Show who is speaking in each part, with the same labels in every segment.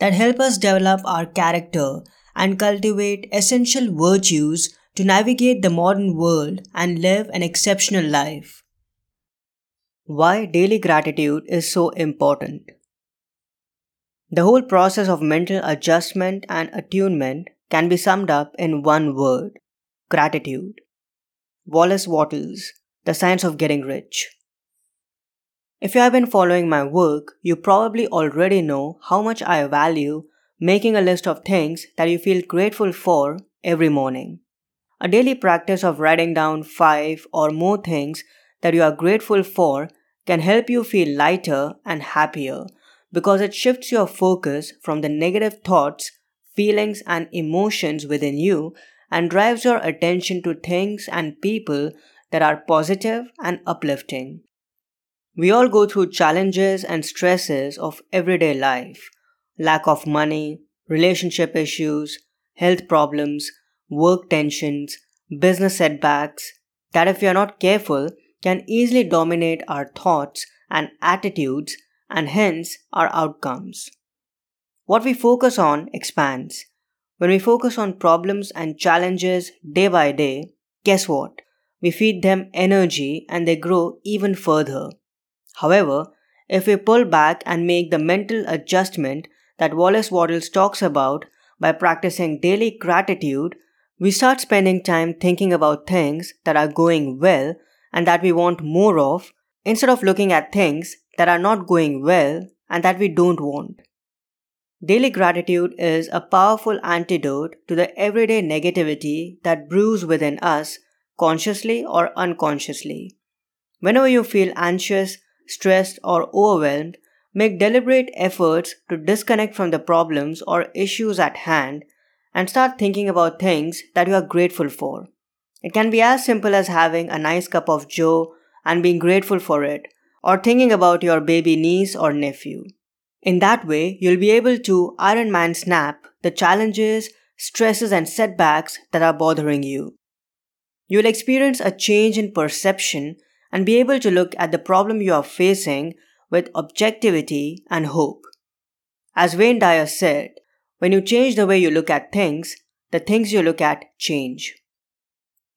Speaker 1: that help us develop our character and cultivate essential virtues to navigate the modern world and live an exceptional life. Why daily gratitude is so important. The whole process of mental adjustment and attunement can be summed up in one word gratitude. Wallace Wattles, The Science of Getting Rich. If you have been following my work, you probably already know how much I value making a list of things that you feel grateful for every morning. A daily practice of writing down five or more things that you are grateful for can help you feel lighter and happier because it shifts your focus from the negative thoughts, feelings, and emotions within you and drives your attention to things and people that are positive and uplifting. We all go through challenges and stresses of everyday life lack of money, relationship issues, health problems, work tensions, business setbacks that, if we are not careful, can easily dominate our thoughts and attitudes and hence our outcomes. What we focus on expands. When we focus on problems and challenges day by day, guess what? We feed them energy and they grow even further. However, if we pull back and make the mental adjustment that Wallace Wattles talks about by practicing daily gratitude, we start spending time thinking about things that are going well and that we want more of instead of looking at things that are not going well and that we don't want. Daily gratitude is a powerful antidote to the everyday negativity that brews within us, consciously or unconsciously. Whenever you feel anxious, stressed, or overwhelmed, make deliberate efforts to disconnect from the problems or issues at hand and start thinking about things that you are grateful for. It can be as simple as having a nice cup of joe and being grateful for it, or thinking about your baby niece or nephew. In that way, you'll be able to Iron Man snap the challenges, stresses, and setbacks that are bothering you. You'll experience a change in perception and be able to look at the problem you are facing with objectivity and hope. As Wayne Dyer said, when you change the way you look at things, the things you look at change.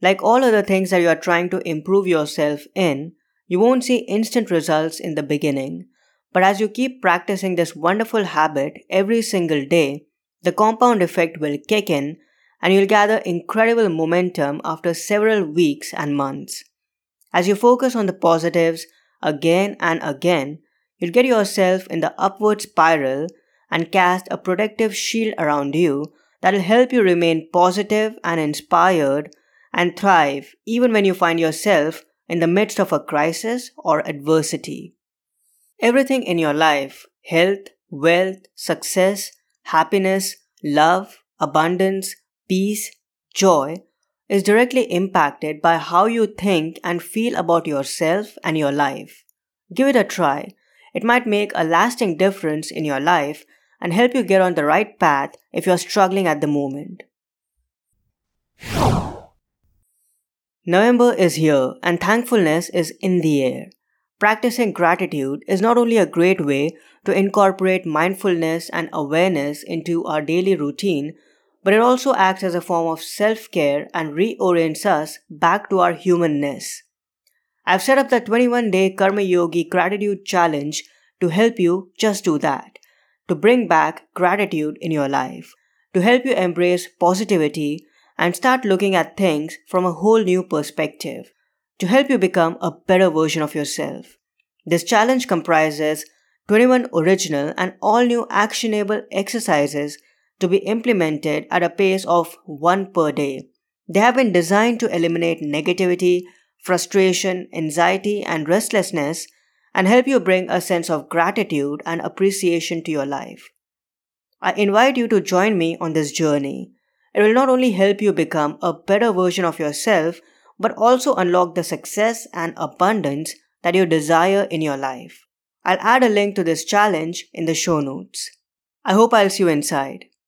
Speaker 1: Like all other things that you are trying to improve yourself in, you won't see instant results in the beginning, but as you keep practicing this wonderful habit every single day, the compound effect will kick in and you'll gather incredible momentum after several weeks and months. As you focus on the positives again and again, you'll get yourself in the upward spiral and cast a protective shield around you that'll help you remain positive and inspired and thrive even when you find yourself in the midst of a crisis or adversity. Everything in your life health, wealth, success, happiness, love, abundance, peace, joy is directly impacted by how you think and feel about yourself and your life. Give it a try. It might make a lasting difference in your life and help you get on the right path if you're struggling at the moment. November is here and thankfulness is in the air. Practicing gratitude is not only a great way to incorporate mindfulness and awareness into our daily routine, but it also acts as a form of self care and reorients us back to our humanness. I've set up the 21 day Karma Yogi Gratitude Challenge to help you just do that, to bring back gratitude in your life, to help you embrace positivity and start looking at things from a whole new perspective, to help you become a better version of yourself. This challenge comprises 21 original and all new actionable exercises to be implemented at a pace of one per day. They have been designed to eliminate negativity, frustration, anxiety, and restlessness and help you bring a sense of gratitude and appreciation to your life. I invite you to join me on this journey. It will not only help you become a better version of yourself, but also unlock the success and abundance that you desire in your life. I'll add a link to this challenge in the show notes. I hope I'll see you inside.